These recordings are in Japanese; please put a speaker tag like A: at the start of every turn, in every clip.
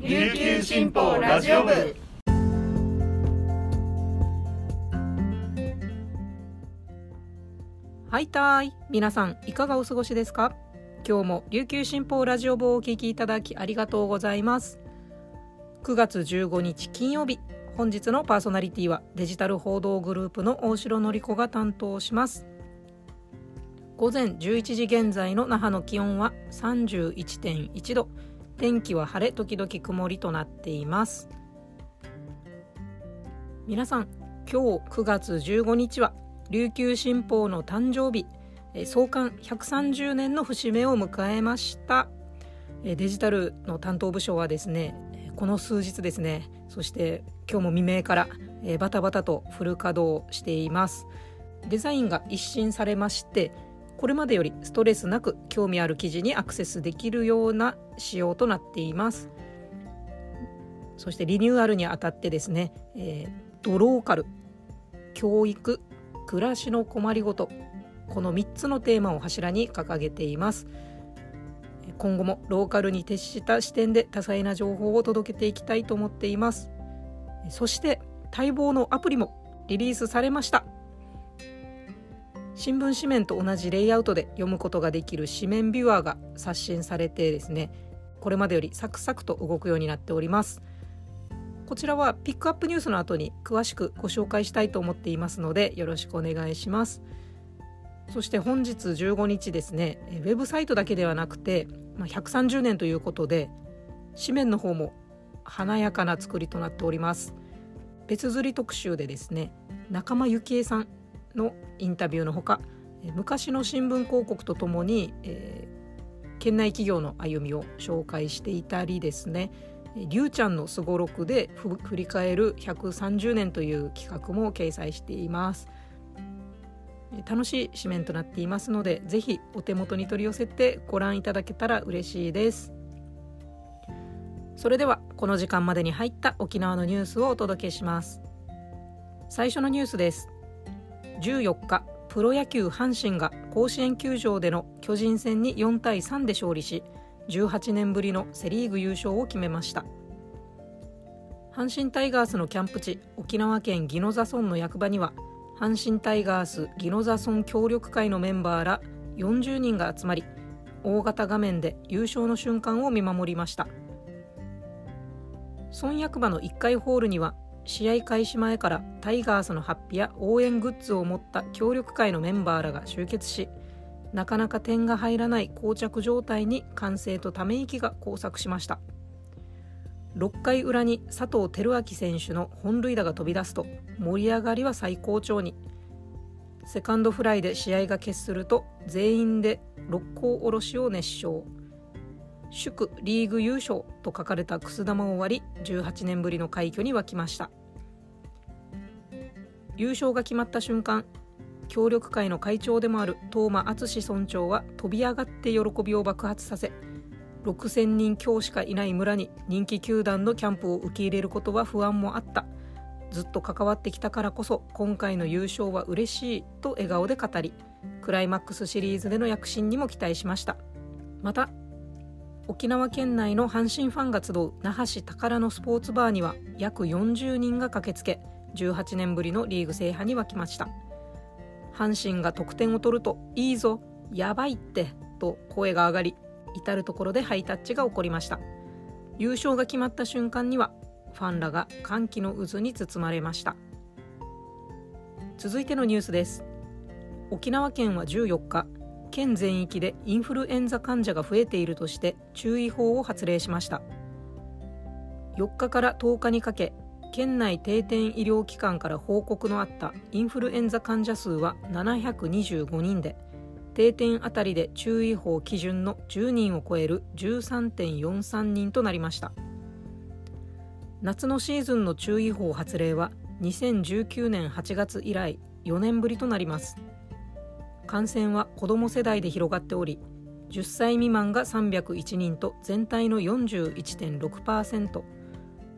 A: 琉球新報ラジオ部。
B: はいたい。皆さんいかがお過ごしですか？今日も琉球新報ラジオ部をお聞きいただきありがとうございます。9月15日金曜日本日のパーソナリティはデジタル報道グループの大城典子が担当します。午前11時現在の那覇の気温は31.1度。天気は晴れ時々曇りとなっています。皆さん今日9月15日は琉球新報の誕生日創刊130年の節目を迎えました。デジタルの担当部署はですねこの数日ですねそして今日も未明からバタバタとフル稼働しています。デザインが一新されましてこれまでよりストレスなく興味ある記事にアクセスできるような仕様となっています。そしてリニューアルにあたってですね、えー、ドローカル教育暮らしの困りごとこの3つのテーマを柱に掲げています。今後もローカルに徹した視点で多彩な情報を届けていきたいと思っています。そして待望のアプリもリリースされました。新聞紙面と同じレイアウトで読むことができる紙面ビュアーが刷新されてですねこれまでよりサクサクと動くようになっております。こちらはピックアップニュースの後に詳しくご紹介したいと思っていますのでよろしくお願いします。そして本日15日ですねウェブサイトだけではなくて130年ということで紙面の方も華やかな作りとなっております。別釣り特集でですね仲間由紀恵さんのインタビューのほか昔の新聞広告とともに、えー、県内企業の歩みを紹介していたりですねりゅうちゃんのすごろくで振り返る130年という企画も掲載しています。楽しい紙面となっていますのでぜひお手元に取り寄せてご覧いただけたら嬉しいです。それではこの時間までに入った沖縄のニュースをお届けします。最初のニュースです。14日プロ野球阪神が甲子園球場での巨人戦に4対3で勝利し18年ぶりのセ・リーグ優勝を決めました。阪神タイガースのキャンプ地沖縄県宜野座村の役場には阪神タイガース宜野座村協力会のメンバーら40人が集まり大型画面で優勝の瞬間を見守りました。村役場の1階ホールには試合開始前からタイガースのハッピや応援グッズを持った協力会のメンバーらが集結しなかなか点が入らない膠着状態に歓声とため息が交錯しました。6回裏に佐藤輝明選手の本塁打が飛び出すと盛り上がりは最高潮に。セカンドフライで試合が決すると全員で六甲おろしを熱唱。祝リーグ優勝と書かれたくす玉を割り18年ぶりの快挙に沸きました。優勝が決まった瞬間協力会の会長でもある東間敦村長は飛び上がって喜びを爆発させ6000人強しかいない村に人気球団のキャンプを受け入れることは不安もあった。ずっと関わってきたからこそ今回の優勝は嬉しいと笑顔で語りクライマックスシリーズでの躍進にも期待しました。また沖縄県内の阪神ファンが集う那覇市宝のスポーツバーには約40人が駆けつけ18年ぶりのリーグ制覇に沸きました。阪神が得点を取ると「いいぞやばいって」と声が上がり至る所でハイタッチが起こりました。優勝が決まった瞬間にはファンらが歓喜の渦に包まれました。続いてのニュースです。沖縄県は14日県全域でインフルエンザ患者が増えているとして注意報を発令しました。4日から10日にかけ県内定点医療機関から報告のあったインフルエンザ患者数は725人で定点あたりで注意報基準の10人を超える13.43人となりました。夏のシーズンの注意報発令は2019年8月以来4年ぶりとなります。感染は子ども世代で広がっており10歳未満が301人と全体の41.6%、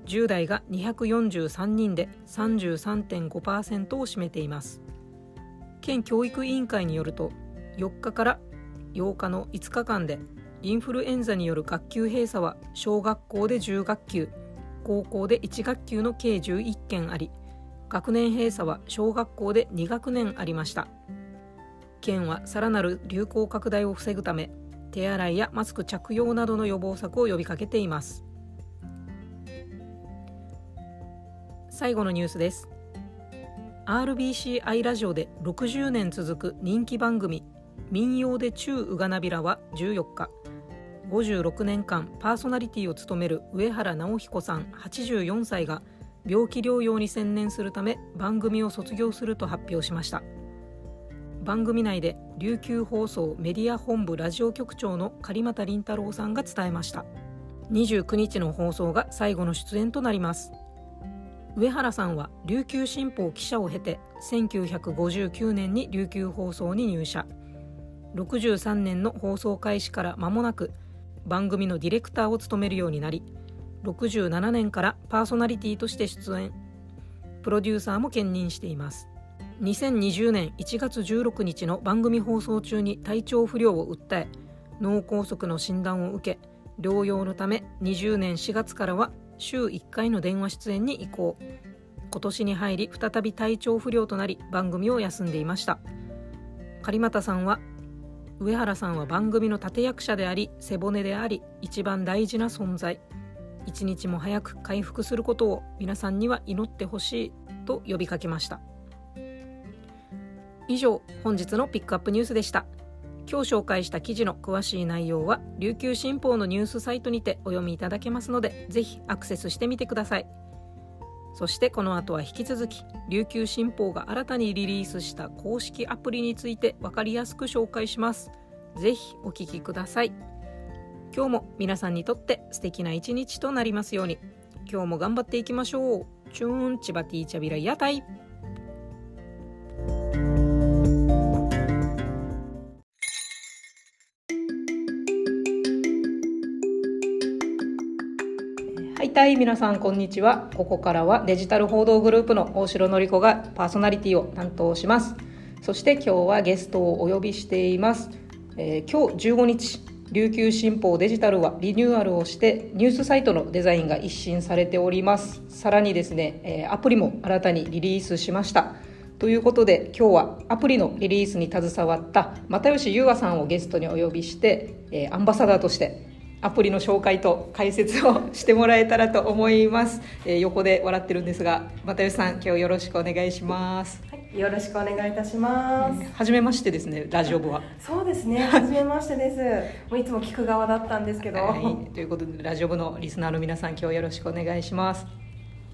B: 10代が243人で33.5%を占めています。県教育委員会によると4日から8日の5日間でインフルエンザによる学級閉鎖は小学校で10学級高校で1学級の計11件あり学年閉鎖は小学校で2学年ありました。県はさらなる流行拡大を防ぐため手洗いやマスク着用などの予防策を呼びかけています。最後のニュースです。RBCI ラジオで60年続く人気番組民謡で中うがなびらは14日。56年間パーソナリティを務める上原直彦さん84歳が病気療養に専念するため番組を卒業すると発表しました。番組内で琉球放送メディア本部ラジオ局長の狩俣凛太郎さんが伝えました。29日の放送が最後の出演となります。上原さんは琉球新報記者を経て1959年に琉球放送に入社。63年の放送開始から間もなく番組のディレクターを務めるようになり67年からパーソナリティとして出演。プロデューサーも兼任しています。2020年1月16日の番組放送中に体調不良を訴え脳梗塞の診断を受け療養のため20年4月からは週1回の電話出演に移行。今年に入り再び体調不良となり番組を休んでいました。狩俣さんは上原さんは番組の立役者であり背骨であり一番大事な存在。一日も早く回復することを皆さんには祈ってほしいと呼びかけました。以上本日のピックアップニュースでした。今日紹介した記事の詳しい内容は琉球新報のニュースサイトにてお読みいただけますのでぜひアクセスしてみてください。そしてこの後は引き続き琉球新報が新たにリリースした公式アプリについて分かりやすく紹介します。ぜひお聞きください。今日も皆さんにとって素敵な一日となりますように。今日も頑張っていきましょう。チューンチバティチャビラ屋台。皆さんこんにちは。ここからはデジタル報道グループの大城のり子がパーソナリティを担当します。そして今日はゲストをお呼びしています、えー、今日15日琉球新報デジタルはリニューアルをしてニュースサイトのデザインが一新されております。さらにですね、えー、アプリも新たにリリースしました。ということで今日はアプリのリリースに携わった又吉優和さんをゲストにお呼びして、えー、アンバサダーとしてアプリの紹介と解説をしてもらえたらと思います、えー、横で笑ってるんですが又吉さん今日よろしくお願いします、
C: はい、よろしくお願いいたします。
B: 初めましてですねラジオ部は。
C: そうですね初めましてです。もういつも聞く側だったんですけど、はい、
B: ということでラジオ部のリスナーの皆さん今日よろしくお願いします。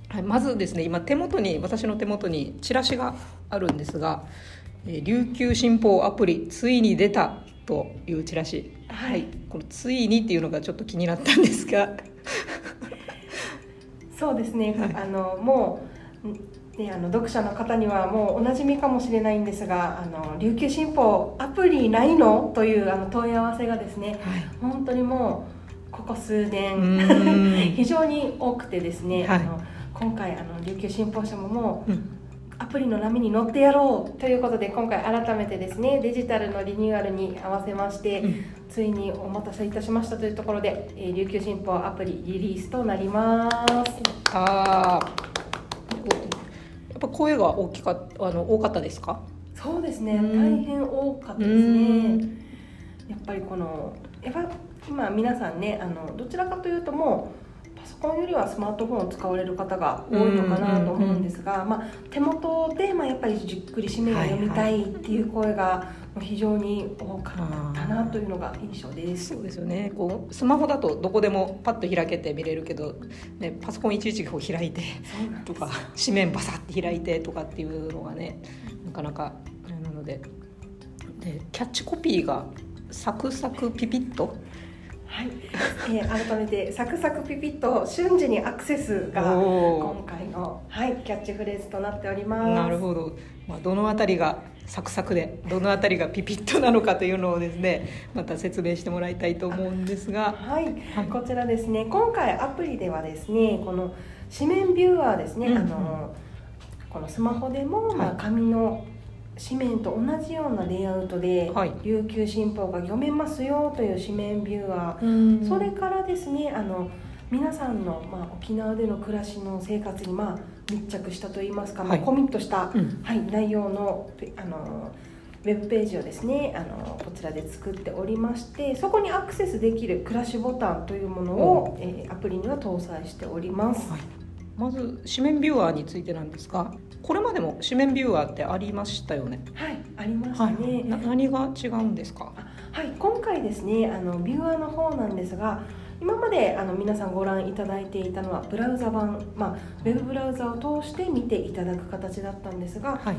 B: はい、まずですね今手元に私の手元にチラシがあるんですが「えー、琉球新報アプリついに出た」というチラシはい、この「ついに」っていうのがちょっと気になったんですが。
C: そうですね、はい、あのもうね、あの読者の方にはもうおなじみかもしれないんですが「あの琉球新報アプリないの?」というあの問い合わせがですね、はい、本当にもうここ数年 非常に多くてですね、はい、あの今回あの琉球新報社ももう、うん。アプリの波に乗ってやろうということで今回改めてですねデジタルのリニューアルに合わせまして、うん、ついにお待たせいたしましたというところで、えー、琉球新報アプリリリースとなります。あ
B: やっぱ声が大きかあの多かったですか？
C: そうですね。大変多かったですね。やっぱりこのやっぱ今皆さんねあのどちらかというともうソコンよりはスマートフォンを使われる方が多いのかなと思うんですが、まあ、手元で、まあ、やっぱりじっくり紙面を読みたいっていう声が非常に多かったなというのが印象です。
B: そうですよね。こうスマホだとどこでもパッと開けて見れるけど、ね、パソコンいちいちこう開いてとか紙面バサッて開いてとかっていうのがねなかなかなので。でキャッチコピーが「サクサクピピッと」
C: はい、えー、改めてサクサクピピッと瞬時にアクセスが今回の、はい、キャッチフレーズとなっております。
B: なるほど、まあ、どのあたりがサクサクでどのあたりがピピッとなのかというのをですねまた説明してもらいたいと思うんですが。
C: はい、はい、こちらですね。今回アプリではですねこの紙面ビューアーですね、うん、あのこのスマホでも、まあ、紙の紙面と同じようなレイアウトで、
B: はい。
C: 琉球新報が読めますよという紙面ビューアー。
B: うん。
C: それからですねあの皆さんの、まあ、沖縄での暮らしの生活に、まあ、密着したといいますか、まあ
B: はい
C: コミットした、
B: うん。
C: はい、内容のペあのウェブページをですねあのこちらで作っておりましてそこにアクセスできる暮らしボタンというものを、えーアプリには搭載しております。
B: はい。まず紙面ビューアーについてなんですがこれまでも紙面ビューアーってありましたよね？
C: はい、ありましたね。
B: な何が違うんですか？
C: はい、今回ですねあのビューアーの方なんですが今まであの皆さんご覧いただいていたのはブラウザ版、まあ、ウェブブラウザを通して見ていただく形だったんですが、
B: はい。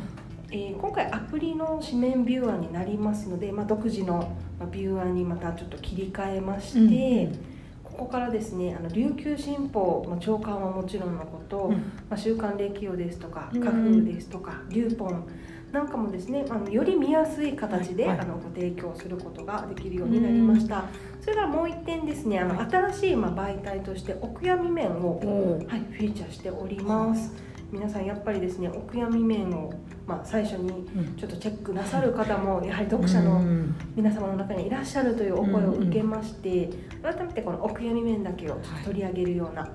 C: えー今回アプリの紙面ビューアーになりますので、まあ、独自のまあビューアーにまたちょっと切り替えまして、
B: うん。うん
C: ここからですねあの琉球新報、まあ、朝刊はもちろんのこと、
B: うん。
C: まあ、週刊歴用ですとか
B: うん。
C: 花風ですとか、リューポンなんかもですねあのより見やすい形で、
B: はいはい。
C: あのご提供することができるようになりました、それからもう一点ですねあの、
B: はい。
C: 新しいまあ媒体としてお悔やみ面を、はい、フィーチャーしております。皆さんやっぱりですねお悔やみ面を、まあ、最初に
B: うん。
C: ちょっとチェックなさる方もやはり読者の
B: うん。
C: 皆様の中にいらっしゃるというお声を受けまして、改めてこのお悔やみ面だけをちょっと取り上げるような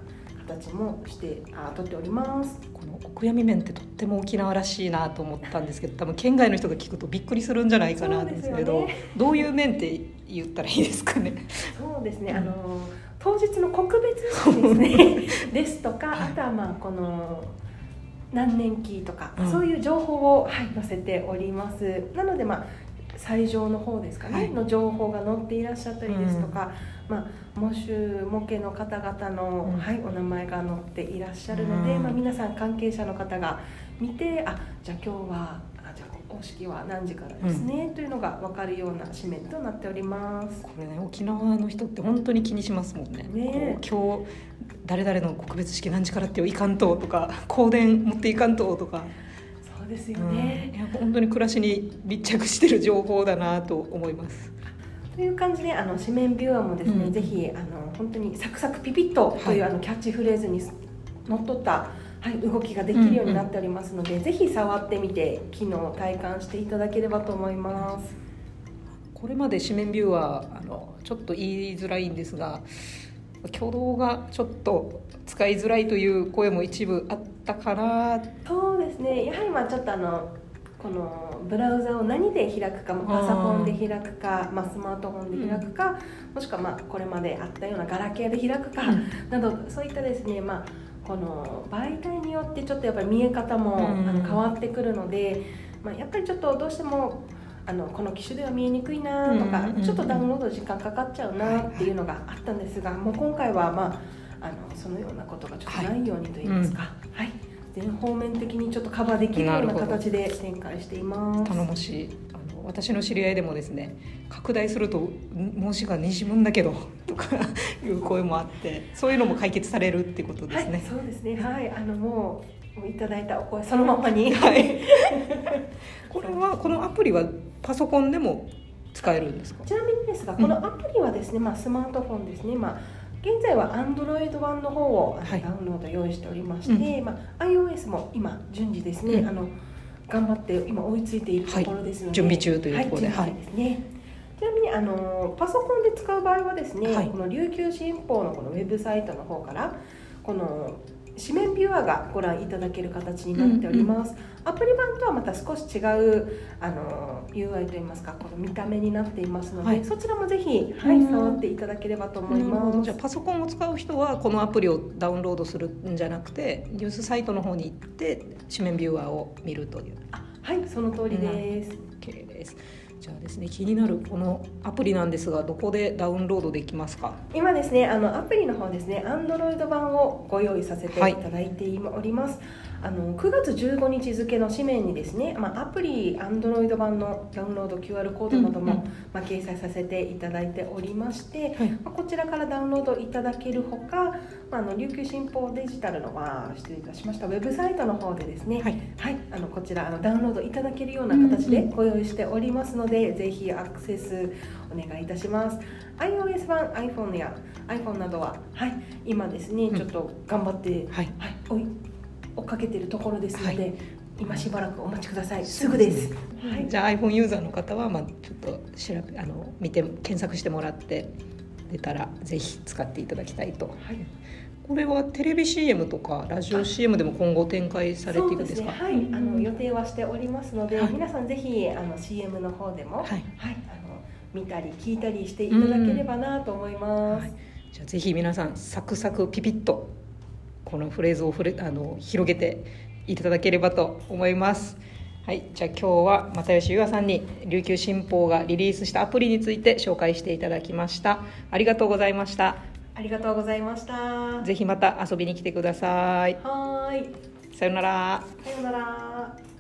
C: 形もして、あ取っております。
B: このお悔やみ面ってとっても沖縄らしいなと思ったんですけど多分県外の人が聞くとびっくりするんじゃないかなと思うんですけど
C: そうですよ
B: どういう面って言ったらいいですかね？
C: そうですね、あの当日の告別式ですね。ですとか、
B: はい。
C: あとはまあこの何年期とか、
B: うん。
C: そういう情報を、はい、載せております。なのでまあ最上の方ですかね、
B: はい。
C: の情報が載っていらっしゃったりですとか、まあ、模集模型の方々の、
B: うん。
C: はい、お名前が載っていらっしゃるので、
B: うん。
C: まあ、皆さん関係者の方が見てあじゃあ今日はあじゃあお式は何時からですね、というのが分かるような紙面となっております。
B: これね沖縄の人って本当に気にしますもんね。
C: ね。
B: 今日誰々の告別式何時からっていかんととか香典持っていかんととか、
C: そうですよ
B: うん。
C: ね
B: い、や本当に暮らしに密着してる情報だなと思います。
C: という感じであの紙面ビューアーもですね、
B: うん。
C: ぜひあの本当にサクサクピピッとという、
B: はい。
C: あのキャッチフレーズにのっとった、はい、動きができるようになっておりますので、ぜひ触ってみて機能を体感していただければと思います。
B: これまで紙面ビューはあのちょっと言いづらいんですが挙動がちょっと使いづらいという声も一部あったかな
C: そうですね。やはりまあちょっとあのこのブラウザを何で開くか、まあパソコンで開くか、まあ、スマートフォンで開くか、もしくはまあこれまであったようなガラケーで開くか、などそういったですね、まあ、この媒体によってちょっとやっぱり見え方も、
B: うん。
C: あの変わってくるので、まあ、やっぱりちょっとどうしてもあのこの機種では見えにくいなとか、
B: うん。うん。うん。
C: ちょっとダウンロード時間かかっちゃうなっていうのがあったんですが、もう今回は、まあ、あのそのようなことがちょっとないようにといいますか、はい全方面的にちょっとカバーできるような形で展開しています。
B: 頼もしいあの私の知り合いでもですね拡大するとん申しがにじむんだけど とかいう声もあってそういうのも解決されるってことです
C: はい、
B: ね。
C: そうですね。はい、あのもうもういただいたお声そのままに。
B: はい、これはこのアプリはパソコンでも使えるんですか？
C: ちなみにですが、このアプリはですね、まあスマートフォンですね、まあ現在は Android 版の方をダウンロード用意しておりまして、まあ iOS も今順次ですね、
B: うん。
C: あの頑張って今追いついているところですので、
B: 準備中というところで
C: はい、ですね。ちなみにあのパソコンで使う場合はですね、
B: はい。
C: この琉球新報のこのウェブサイトの方からこの紙面ビューアーがご覧いただける形になっております、アプリ版とはまた少し違うあの UI といいますかこの見た目になっていますので、
B: はい。
C: そちらもぜひ、はい。
B: うん
C: 触っていただければと思います。
B: ど。じゃあパソコンを使う人はこのアプリをダウンロードするんじゃなくてニュースサイトの方に行って紙面ビューアーを見るという。
C: あはいその通りです、
B: OK ですじゃあですね気になるこのアプリなんですがどこでダウンロードできますか？
C: 今ですねあのアプリの方ですね Android 版をご用意させていただいております、あの9月15日付の紙面にですね、まあ、アプリ Android 版のダウンロード QR コードなども、
B: うんうん。
C: まあ、掲載させていただいておりまして、
B: はい。
C: まあ、こちらからダウンロードいただけるほか、まあ、あの琉球新報デジタルの、まあ、失礼いたしました。ウェブサイトの方でですね、
B: はい。
C: はい、あのこちらあのダウンロードいただけるような形でご用意しておりますので、ぜひアクセスお願いいたします。iOS 版 iPhone や iPhone などは、はい、今ですね
B: うん。
C: ちょっと頑張って、
B: はい。
C: はい、追い追っかけてるところですので、
B: はい。
C: 今しばらくお待ちください。すぐです。
B: はい、じゃあ iPhone ユーザーの方はまあちょっと調べあの見て検索してもらって出たらぜひ使っていただきたいと、はい、これはテレビ CM とかラジオ CM でも今後展開されていくんですか、
C: ね、はい、あの予定はしておりますので、はい、皆さんぜひあの CM の方でも、はい、はい、あの見たり聞いたりしていただければなと思います、
B: じゃあぜひ皆さんサクサクピピッとこのフレーズをフレあの広げていただければと思います。はい、じゃあ今日は又吉優愛さんに琉球新報がリリースしたアプリについて紹介していただきました。ありがとうございました
C: ありがとうございました。
B: ぜひまた遊びに来てください。
C: はい。
B: さよなら。
C: さよなら